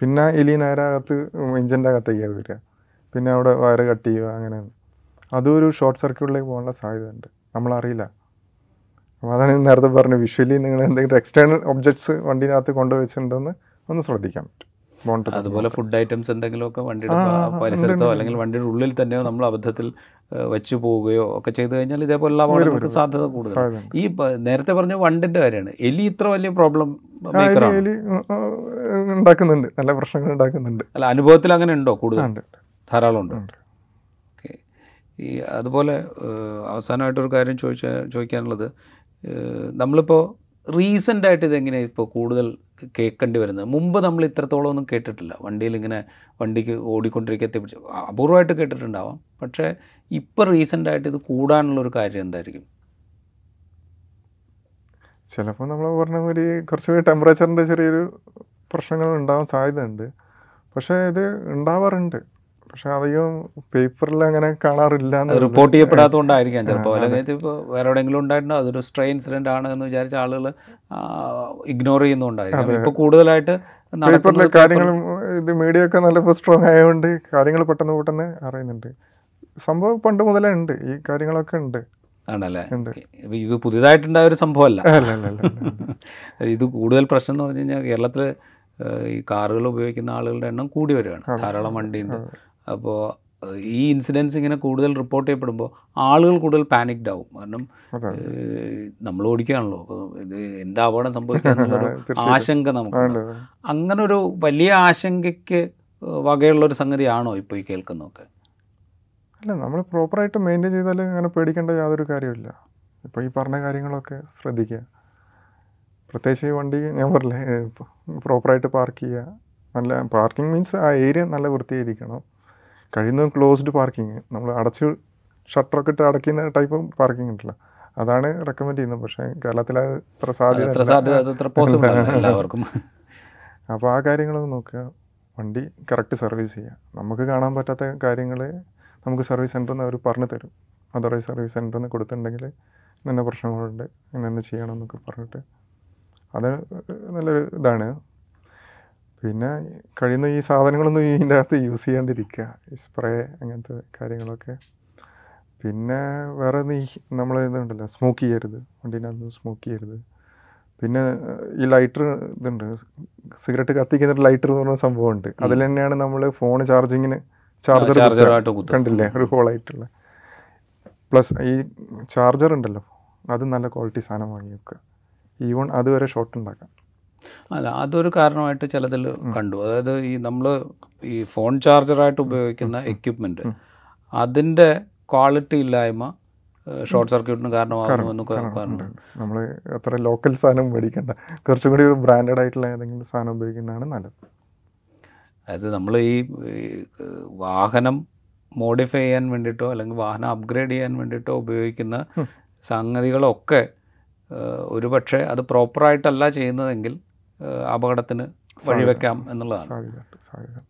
പിന്നെ എലി നേരെ അകത്ത് എഞ്ചിന്റെ അകത്തേക്കാണ് വരിക. പിന്നെ അവിടെ വയറ് കട്ട് ചെയ്യുക അങ്ങനെ അതും ഒരു ഷോർട്ട് സർക്യൂട്ടിലേക്ക് പോകാനുള്ള സാധ്യതയുണ്ട്. നമ്മളറിയില്ല. അപ്പോൾ അതാണ് ഞാൻ നേരത്തെ പറഞ്ഞത് വിഷ്വലി നിങ്ങൾ എന്തെങ്കിലും എക്സ്റ്റേണൽ ഒബ്ജക്ട്സ് വണ്ടിനകത്ത് കൊണ്ടുവച്ചിട്ടുണ്ടെന്ന് ഒന്ന് ശ്രദ്ധിക്കാൻ പറ്റും. അതുപോലെ ഫുഡ് ഐറ്റംസ് എന്തെങ്കിലുമൊക്കെ വണ്ടിയുടെ പരിസരത്തോ. അല്ലെങ്കിൽ വണ്ടിയുടെ ഉള്ളിൽ തന്നെയോ നമ്മൾ അബദ്ധത്തിൽ വെച്ചു പോവുകയോ ഒക്കെ ചെയ്തു കഴിഞ്ഞാൽ ഇതേപോലെ അപകടങ്ങൾക്ക്. സാധ്യത കൂടുതൽ ഈ നേരത്തെ പറഞ്ഞ വണ്ടിന്റെ കാര്യമാണ്. എലി ഇത്ര വലിയ പ്രോബ്ലം എലി ഉണ്ടാക്കുന്നുണ്ട്. നല്ല പ്രശ്നങ്ങൾ ഉണ്ടാക്കുന്നുണ്ട്. അല്ല അനുഭവത്തിൽ അങ്ങനെ ഉണ്ടോ ഉണ്ട് ധാരാളം ഉണ്ട്. ഈ അതുപോലെ അവസാനമായിട്ടൊരു കാര്യം ചോദിച്ച ചോദിക്കാനുള്ളത് നമ്മളിപ്പോൾ റീസെന്റായിട്ട് ഇതെങ്ങനെയാണ് ഇപ്പോൾ കൂടുതൽ കേൾക്കേണ്ടി വരുന്നത്? മുമ്പ് നമ്മൾ ഇത്രത്തോളം ഒന്നും കേട്ടിട്ടില്ല. വണ്ടിയിൽ ഇങ്ങനെ വണ്ടിക്ക് ഓടിക്കൊണ്ടിരിക്കത്തെ പിടിച്ച് അപൂർവമായിട്ട് കേട്ടിട്ടുണ്ടാവാം. പക്ഷേ ഇപ്പോൾ റീസെന്റായിട്ട് ഇത് കൂടാനുള്ളൊരു കാര്യം എന്തായിരിക്കും? ചിലപ്പോൾ നമ്മൾ പറഞ്ഞ മാതിരി കുറച്ച് ടെമ്പറേച്ചറിന്റെ ചെറിയൊരു പ്രശ്നങ്ങൾ ഉണ്ടാവാൻ സാധ്യതയുണ്ട്. പക്ഷേ ഇത് ഉണ്ടാവാറുണ്ട്. പക്ഷെ അധികം പേപ്പറിൽ അങ്ങനെ കാണാറില്ല. റിപ്പോർട്ട് ചെയ്യപ്പെടാത്തതുകൊണ്ടായിരിക്കാം ചിലപ്പോൾ അല്ലെങ്കിൽ ഇപ്പോൾ വേറെ എവിടെയെങ്കിലും ഉണ്ടായിട്ടുണ്ടോ? അതൊരു സ്ട്രേ ഇൻസിഡന്റ് ആണ് എന്ന് വിചാരിച്ച ആളുകൾ ഇഗ്നോർ ചെയ്യുന്നുണ്ടായിരിക്കും. ഇപ്പോൾ കൂടുതലായിട്ട് പേപ്പറിലെ കാര്യങ്ങളും ഇത് മീഡിയ ഒക്കെ നല്ല സ്ട്രോങ് ആയതുകൊണ്ട് കാര്യങ്ങൾ പെട്ടെന്ന് പെട്ടെന്ന് അറിയുന്നുണ്ട്. സംഭവം പണ്ട് മുതലേ ഉണ്ട്. ഈ കാര്യങ്ങളൊക്കെ ഉണ്ട്. ആണല്ലേ? ഇത് പുതിയതായിട്ടുണ്ടായ ഒരു സംഭവമല്ല. ഇത് കൂടുതൽ പ്രശ്നം എന്ന് പറഞ്ഞു കഴിഞ്ഞാൽ കേരളത്തിൽ ഈ കാറുകൾ ഉപയോഗിക്കുന്ന ആളുകളുടെ എണ്ണം കൂടി വരികയാണ്. ധാരാളം വണ്ടിയുണ്ട്. അപ്പോൾ ഈ ഇൻസിഡൻസ് ഇങ്ങനെ കൂടുതൽ റിപ്പോർട്ട് ചെയ്യപ്പെടുമ്പോൾ ആളുകൾ കൂടുതൽ പാനിക്ഡ് ആവും. കാരണം നമ്മൾ ഓടിക്കുകയാണല്ലോ. അപ്പോൾ ഇത് എന്താ അപകടം സംഭവിക്കുക എന്നുള്ളൊരു [laughs] ആശങ്ക നമുക്കുണ്ട്. ഉണ്ട്. അങ്ങനെ ഒരു വലിയ ആശങ്കയ്ക്ക് വകയുള്ളൊരു സംഗതിയാണോ ഇപ്പോൾ ഈ കേൾക്കുന്നതൊക്കെ? അല്ല നമ്മൾ പ്രോപ്പറായിട്ട് മെയിന്റെയിൻ ചെയ്താൽ അങ്ങനെ പേടിക്കേണ്ട യാതൊരു കാര്യമില്ല ഇപ്പോൾ ഈ പറഞ്ഞ കാര്യങ്ങളൊക്കെ ശ്രദ്ധിക്കുക. പ്രത്യേകിച്ച് ഈ വണ്ടി ഞാൻ പറഞ്ഞില്ലേ പ്രോപ്പറായിട്ട് പാർക്ക് ചെയ്യുക. നല്ല പാർക്കിംഗ് മീൻസ് ആ ഏരിയ നല്ല വൃത്തിയായിരിക്കണം. കഴിയുന്നതും ക്ലോസ്ഡ് പാർക്കിങ് നമ്മൾ അടച്ച് ഷട്ടറൊക്കെ ഇട്ട് അടയ്ക്കുന്ന ടൈപ്പ് പാർക്കിംഗ് ഉണ്ടല്ലോ. അതാണ് റെക്കമെൻഡ് ചെയ്യുന്നത്. പക്ഷേ കേരളത്തിൽ അത് അത്ര സാധ്യത അത്ര സാധ്യത [laughs] എല്ലാവർക്കും. അപ്പോൾ ആ കാര്യങ്ങളൊന്ന് നോക്കുക. വണ്ടി കറക്റ്റ് സർവീസ് ചെയ്യുക. നമുക്ക് കാണാൻ പറ്റാത്ത കാര്യങ്ങൾ നമുക്ക് സർവീസ് സെന്ററിൽ നിന്ന് അവർ പറഞ്ഞു തരും. അതോറൈസ് സർവീസ് സെന്ററിൽ നിന്ന് കൊടുത്തിട്ടുണ്ടെങ്കിൽ ഇന്ന പ്രശ്നങ്ങളുണ്ട്. ഇന്ന ചെയ്യണം എന്നൊക്കെ പറഞ്ഞിട്ട്. അത് നല്ലൊരു ഇതാണ്. പിന്നെ കഴിയുന്ന ഈ സാധനങ്ങളൊന്നും ഇതിന്റെ അകത്ത് യൂസ് ചെയ്യാണ്ടിരിക്കുക. സ്പ്രേ അങ്ങനത്തെ കാര്യങ്ങളൊക്കെ. പിന്നെ വേറെ നീ നമ്മൾ ഇതുണ്ടല്ലോ സ്മോക്ക് ചെയ്യരുത്. വണ്ടീനകത്ത് സ്മോക്ക് ചെയ്യരുത്. പിന്നെ ഈ ലൈറ്റർ ഇതുണ്ട്. സിഗരറ്റ് കത്തിക്കുന്ന ലൈറ്റർ എന്ന് പറഞ്ഞ സംഭവമുണ്ട്. അതിൽ തന്നെയാണ് നമ്മൾ ഫോൺ ചാർജിങ്ങിന് ചാർജർ കണ്ടില്ലേ? ഒരു ഹോളായിട്ടുള്ള പ്ലസ് ഈ ചാർജർ ഉണ്ടല്ലോ അത് നല്ല ക്വാളിറ്റി സാധനം വാങ്ങി വെക്കുക. ഈവൺ അതുവരെ ഷോർട്ട് ഉണ്ടാക്കാം. അല്ല അതൊരു കാരണമായിട്ട് ചിലതിൽ കണ്ടു. അതായത് ഈ നമ്മൾ ഈ ഫോൺ ചാർജറായിട്ട് ഉപയോഗിക്കുന്ന എക്യുപ്മെന്റ് അതിന്റെ ക്വാളിറ്റി ഇല്ലായ്മ ഷോർട്ട് സർക്യൂട്ടിന് കാരണമാകുന്നു നമ്മൾ അത്ര ലോക്കൽ സാധനം മേടിക്കണ്ട. കുറച്ചും കൂടി ഒരു ബ്രാൻഡഡ് ആയിട്ടുള്ള ഏതെങ്കിലും സാധനം ഉപയോഗിക്കുന്നതാണ് നല്ലത്. അതായത് നമ്മൾ ഈ വാഹനം മോഡിഫൈ ചെയ്യാൻ വേണ്ടിയിട്ടോ അല്ലെങ്കിൽ വാഹനം അപ്ഗ്രേഡ് ചെയ്യാൻ വേണ്ടിയിട്ടോ ഉപയോഗിക്കുന്ന. സംഗതികളൊക്കെ ഒരുപക്ഷെ അത് പ്രോപ്പറായിട്ടല്ല ചെയ്യുന്നതെങ്കിൽ അപകടത്തിന് വഴിവെക്കാം എന്നുള്ളതാണ്.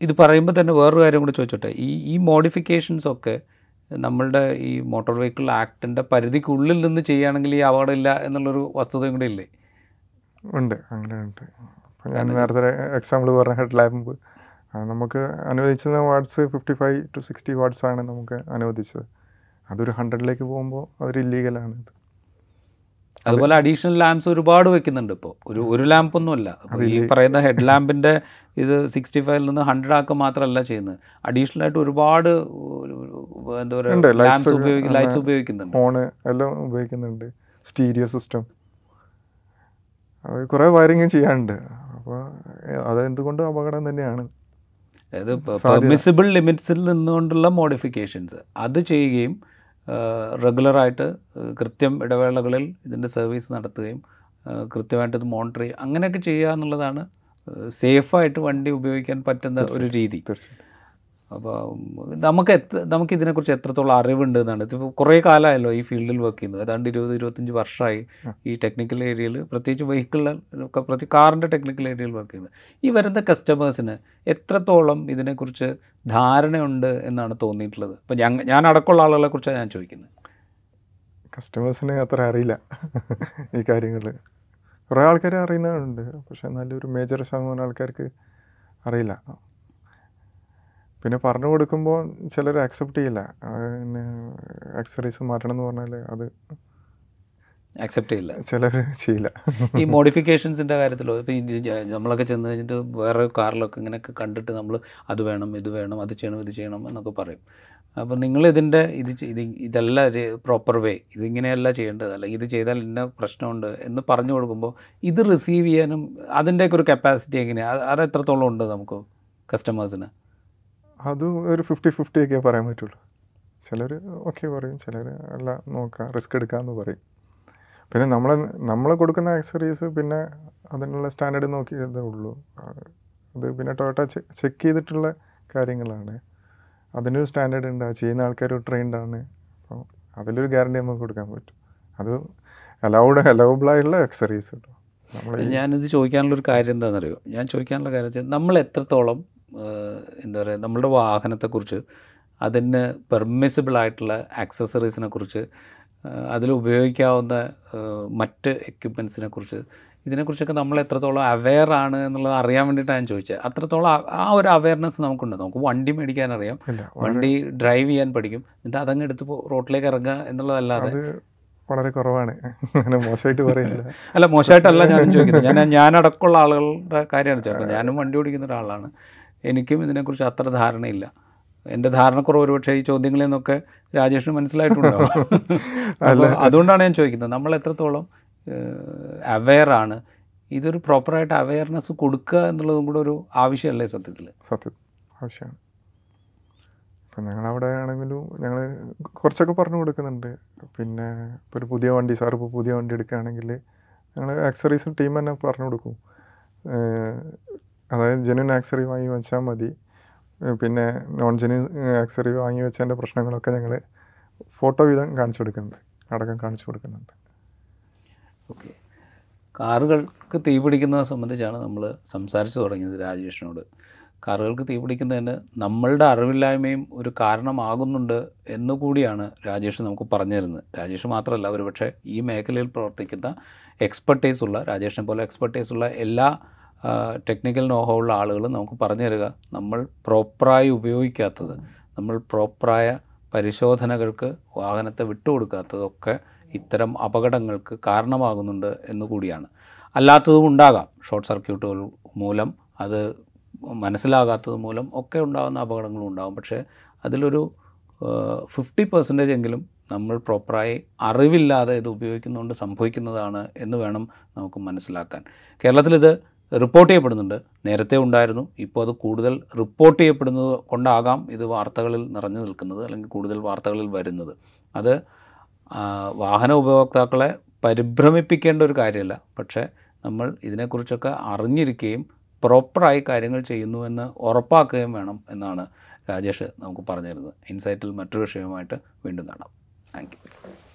ഇത് പറയുമ്പോൾ തന്നെ വേറൊരു കാര്യം കൂടി ചോദിച്ചോട്ടെ. ഈ ഈ മോഡിഫിക്കേഷൻസ് ഒക്കെ നമ്മളുടെ ഈ മോട്ടോർ വെഹിക്കിൾ ആക്ടിന്റെ പരിധിക്കുള്ളിൽ നിന്ന് ചെയ്യുകയാണെങ്കിൽ ഈ അപകടമില്ല എന്നുള്ളൊരു വസ്തുതയും കൂടി ഇല്ലേ? ഉണ്ട് അങ്ങനെ ഉണ്ട്. അപ്പോൾ ഞാൻ നേരത്തെ എക്സാമ്പിൾ പറഞ്ഞ ഹെഡ് ലാമ്പ് നമുക്ക് അനുവദിച്ചത് watts fifty five to sixty watts ആണ് നമുക്ക് അനുവദിച്ചത്. അതൊരു ഹൺഡ്രഡിലേക്ക് പോകുമ്പോൾ അതൊരു ഇല്ലീഗലാണ് ഇത്. അതുപോലെ അഡീഷണൽ ലാംപ്സ് ഒരുപാട് വെക്കുന്നുണ്ട് ഇപ്പോൾ ഒരു ഒരു ലാമ്പൊന്നുമല്ല ഈ പറയുന്ന ഹെഡ് ലാമ്പിന്റെ ഇത് സിക്സ്റ്റി ഫൈവിൽ നിന്ന് ഹൺഡ്രഡ് ആക്കുക മാത്രമല്ല ചെയ്യുന്നത്. അഡീഷണൽ ആയിട്ട് ഒരുപാട് ഒരു- എന്താ പറയുക ഉപയോഗിക്കും ലൈറ്റ്സ് ഉപയോഗിക്കുന്നുണ്ട്. ഫോണ് എല്ലാം ഉപയോഗിക്കുന്നുണ്ട്. സ്റ്റീരിയോ സിസ്റ്റം കുറേ വയറിങ് ചെയ്യാനുണ്ട്. അപ്പോൾ അതെന്തുകൊണ്ടും അപകടം തന്നെയാണ്. അതായത്. പെർമിസിബിൾ ലിമിറ്റ്സിൽ നിന്നുകൊണ്ടുള്ള മോഡിഫിക്കേഷൻസ് അത് ചെയ്യുകയും റെഗുലറായിട്ട് കൃത്യം ഇടവേളകളിൽ ഇതിന്റെ സർവീസ് നടത്തുകയും കൃത്യമായിട്ട് ഇത് മോണിറ്റർ ചെയ്യുക അങ്ങനെയൊക്കെ ചെയ്യുക എന്നുള്ളതാണ് സേഫായിട്ട് വണ്ടി ഉപയോഗിക്കാൻ പറ്റുന്ന ഒരു രീതി. തീർച്ചയായിട്ടും അപ്പോൾ നമുക്ക് എത്ര നമുക്ക് ഇതിനെക്കുറിച്ച് എത്രത്തോളം അറിവുണ്ട് എന്നാണ് ഇതിപ്പോൾ കുറേ കാലമായല്ലോ ഈ ഫീൽഡിൽ വർക്ക് ചെയ്യുന്നത്. ഏതാണ്ട് ഇരുപത് ഇരുപത്തഞ്ച് വർഷമായി ഈ ടെക്നിക്കൽ ഏരിയയിൽ പ്രത്യേകിച്ച് വെഹിക്കിളിലൊക്കെ പ്രത്യേകിച്ച് കാറിന്റെ ടെക്നിക്കൽ ഏരിയയിൽ വർക്ക് ചെയ്യുന്നത്. ഈ വരുന്ന കസ്റ്റമേഴ്സിന് എത്രത്തോളം ഇതിനെക്കുറിച്ച് ധാരണയുണ്ട് എന്നാണ് തോന്നിയിട്ടുള്ളത്? ഇപ്പോൾ ഞാൻ ഞാൻ അടക്കമുള്ള ആളുകളെ കുറിച്ചാണ് ഞാൻ ചോദിക്കുന്നത്. കസ്റ്റമേഴ്സിന് അത്ര അറിയില്ല ഈ കാര്യങ്ങൾ കുറേ ആൾക്കാർ അറിയുന്നവരുണ്ട്. പക്ഷേ നല്ലൊരു മേജർ ശതമാനം ആൾക്കാർക്ക് അറിയില്ല. പിന്നെ പറഞ്ഞു കൊടുക്കുമ്പോൾ ചിലർ അക്സെപ്റ്റ് ചെയ്യില്ല. പിന്നെ ആക്സറീസ് മാറ്റണം എന്ന് പറഞ്ഞാൽ അത് അക്സെപ്റ്റ് ചെയ്യില്ല. ചിലർ ചെയ്യില്ല. ഈ മോഡിഫിക്കേഷൻസിന്റെ കാര്യത്തിലോ? ഇപ്പം നമ്മളൊക്കെ ചെന്ന് കഴിഞ്ഞിട്ട് വേറെ കാറിലൊക്കെ ഇങ്ങനെയൊക്കെ കണ്ടിട്ട് നമ്മൾ അത് വേണം ഇത് വേണം അത് ചെയ്യണം ഇത് ചെയ്യണം എന്നൊക്കെ പറയും. അപ്പോൾ നിങ്ങൾ ഇതിന്റെ ഇത് ഇത് ഇതല്ല പ്രോപ്പർ വേ ഇതിങ്ങനെയല്ല ചെയ്യേണ്ടത്. അല്ലെങ്കിൽ ഇത് ചെയ്താൽ ഇന്ന പ്രശ്നമുണ്ട് എന്ന് പറഞ്ഞു കൊടുക്കുമ്പോൾ ഇത് റിസീവ് ചെയ്യാനും അതിന്റെയൊക്കെ ഒരു കപ്പാസിറ്റി എങ്ങനെയാണ് അത് എത്രത്തോളം ഉണ്ട് നമുക്ക് കസ്റ്റമേഴ്സിന് അത് ഒരു ഫിഫ്റ്റി ഫിഫ്റ്റി ഒക്കെ പറയാൻ പറ്റുള്ളൂ. ചിലർ ഓക്കെ പറയും ചിലർ അല്ല നോക്കാം റിസ്ക് എടുക്കാമെന്ന് പറയും. പിന്നെ നമ്മൾ നമ്മൾ കൊടുക്കുന്ന ആക്സറീസ് പിന്നെ അതിനുള്ള സ്റ്റാൻഡേർഡ് നോക്കിയതേ ഉള്ളൂ. അത് പിന്നെ ടൊയോട്ട ചെക്ക് ചെയ്തിട്ടുള്ള കാര്യങ്ങളാണ്. അതിനൊരു സ്റ്റാൻഡേർഡ് ഉണ്ട് ആ ചെയ്യുന്ന ആൾക്കാർ ട്രെയിൻഡ് ആണ്. അപ്പോൾ അതിലൊരു ഗ്യാരണ്ടി നമുക്ക് കൊടുക്കാൻ പറ്റും. അത് അലൗഡ് അലൗബിൾ ആയിട്ടുള്ള ആക്സറീസ് കേട്ടോ. നമ്മൾ ഞാനിത് ചോദിക്കാനുള്ളൊരു കാര്യം എന്താണെന്നറിയോ ഞാൻ ചോദിക്കാനുള്ള കാര്യം വെച്ചാൽ നമ്മൾ എത്രത്തോളം എന്താ പറയുക നമ്മളുടെ വാഹനത്തെക്കുറിച്ച് അതിന് പെർമിസിബിൾ ആയിട്ടുള്ള ആക്സസറീസിനെ കുറിച്ച് അതിൽ ഉപയോഗിക്കാവുന്ന മറ്റ് എക്യുപ്മെൻസിനെ കുറിച്ച് ഇതിനെക്കുറിച്ചൊക്കെ നമ്മൾ എത്രത്തോളം അവെയർ ആണ് എന്നുള്ളത് അറിയാൻ വേണ്ടിയിട്ടാണ് ഞാൻ ചോദിച്ചത്. അത്രത്തോളം ആ- ഒരു അവയർനെസ് നമുക്കുണ്ട്. നമുക്ക് വണ്ടി മേടിക്കാൻ അറിയാം വണ്ടി ഡ്രൈവ് ചെയ്യാൻ പഠിക്കും. എന്നിട്ട് അതങ്ങ് എടുത്ത് റോഡിലേക്ക് റോട്ടിലേക്ക് ഇറങ്ങുക എന്നുള്ളതല്ലാതെ വളരെ കുറവാണ്. അങ്ങനെ മോശമായിട്ട് പറയില്ല. [laughs] അല്ല മോശമായിട്ടല്ല ഞാൻ ചോദിക്കുന്നത്. ഞാൻ ഞാനടക്കമുള്ള ആളുകളുടെ കാര്യമാണ് ചോദിച്ചത്. ഞാനും വണ്ടി ഓടിക്കുന്ന ഒരാളാണ്. എനിക്കും ഇതിനെക്കുറിച്ച് അത്ര ധാരണയില്ല. എന്റെ ധാരണക്കുറവ് ഒരുപക്ഷെ ഈ ചോദ്യങ്ങളിൽ നിന്നൊക്കെ രാജേഷിന് മനസ്സിലായിട്ടുണ്ടാവും. [laughs] അല്ല. അതുകൊണ്ടാണ് ഞാൻ ചോദിക്കുന്നത്. നമ്മൾ എത്രത്തോളം അവെയറാണ് ഇതൊരു പ്രോപ്പറായിട്ട് അവെയർനെസ് കൊടുക്കുക എന്നുള്ളതും കൂടെ ഒരു ആവശ്യമല്ലേ സത്യത്തിൽ? സത്യം. ആവശ്യമാണ്. ഇപ്പം ഞങ്ങളവിടെ ആണെങ്കിലും ഞങ്ങൾ കുറച്ചൊക്കെ പറഞ്ഞു കൊടുക്കുന്നുണ്ട്. പിന്നെ ഇപ്പോൾ ഒരു പുതിയ വണ്ടി സാർ ഇപ്പോൾ പുതിയ വണ്ടി എടുക്കുകയാണെങ്കിൽ ഞങ്ങൾ ആക്സറീസും ടീം തന്നെ പറഞ്ഞു കൊടുക്കും. അതായത് ജെന്യൂൻ ആക്സറി വാങ്ങി വെച്ചാൽ മതി. പിന്നെ നോൺ ജെനുവൻ ആക്സറി വാങ്ങി വെച്ചതിന്റെ പ്രശ്നങ്ങളൊക്കെ ഞങ്ങൾ ഫോട്ടോ വീതം കാണിച്ചു കൊടുക്കുന്നുണ്ട്. അടക്കം കാണിച്ചു കൊടുക്കുന്നുണ്ട്. ഓക്കെ. കാറുകൾക്ക് തീ പിടിക്കുന്നത് സംബന്ധിച്ചാണ് നമ്മൾ സംസാരിച്ചു തുടങ്ങിയത് രാജേഷിനോട്. കാറുകൾക്ക് തീ പിടിക്കുന്നതിന് നമ്മളുടെ അറിവില്ലായ്മയും ഒരു കാരണമാകുന്നുണ്ട് എന്നുകൂടിയാണ് രാജേഷ് നമുക്ക് പറഞ്ഞു തരുന്നത്. രാജേഷ് മാത്രമല്ല ഒരുപക്ഷെ ഈ മേഖലയിൽ പ്രവർത്തിക്കുന്ന എക്സ്പെർട്ടൈസ് ഉള്ള രാജേഷിനെ പോലെ എക്സ്പെർട്ടൈസ് ഉള്ള എല്ലാ ടെക്നിക്കൽ നോഹോ ഉള്ള ആളുകൾ നമുക്ക് പറഞ്ഞു തരിക. നമ്മൾ പ്രോപ്പറായി ഉപയോഗിക്കാത്തത് നമ്മൾ പ്രോപ്പറായ പരിശോധനകൾക്ക് വാഹനത്തെ വിട്ടുകൊടുക്കാത്തതൊക്കെ ഇത്തരം അപകടങ്ങൾക്ക് കാരണമാകുന്നുണ്ട് എന്നുകൂടിയാണ് അല്ലാത്തതും ഉണ്ടാകാം. ഷോർട്ട് സർക്യൂട്ടുകൾ മൂലം അത് മനസ്സിലാകാത്തത് മൂലം ഒക്കെ ഉണ്ടാകുന്ന അപകടങ്ങളും ഉണ്ടാകും. പക്ഷേ അതിലൊരു ഫിഫ്റ്റി പെർസെന്റേജ് എങ്കിലും നമ്മൾ പ്രോപ്പറായി അറിവില്ലാതെ ഇത് ഉപയോഗിക്കുന്നതുകൊണ്ട് സംഭവിക്കുന്നതാണ് എന്ന് വേണം നമുക്ക് മനസ്സിലാക്കാൻ. കേരളത്തിലിത് റിപ്പോർട്ട് ചെയ്യപ്പെടുന്നുണ്ട്. നേരത്തെ ഉണ്ടായിരുന്നു. ഇപ്പോൾ അത് കൂടുതൽ റിപ്പോർട്ട് ചെയ്യപ്പെടുന്നത് കൊണ്ടാകാം ഇത് വാർത്തകളിൽ നിറഞ്ഞു നിൽക്കുന്നത് അല്ലെങ്കിൽ കൂടുതൽ വാർത്തകളിൽ വരുന്നത്. അത് വാഹന ഉപഭോക്താക്കളെ പരിഭ്രമിപ്പിക്കേണ്ട ഒരു കാര്യമല്ല. പക്ഷേ നമ്മൾ ഇതിനെക്കുറിച്ചൊക്കെ അറിഞ്ഞിരിക്കുകയും പ്രോപ്പറായി കാര്യങ്ങൾ ചെയ്യുന്നുവെന്ന് ഉറപ്പാക്കുകയും വേണം എന്നാണ് രാജേഷ് നമുക്ക് പറഞ്ഞിരുന്നത്. ഇൻസൈറ്റിൽ മറ്റൊരു വിഷയവുമായിട്ട് വീണ്ടും കാണാം. താങ്ക്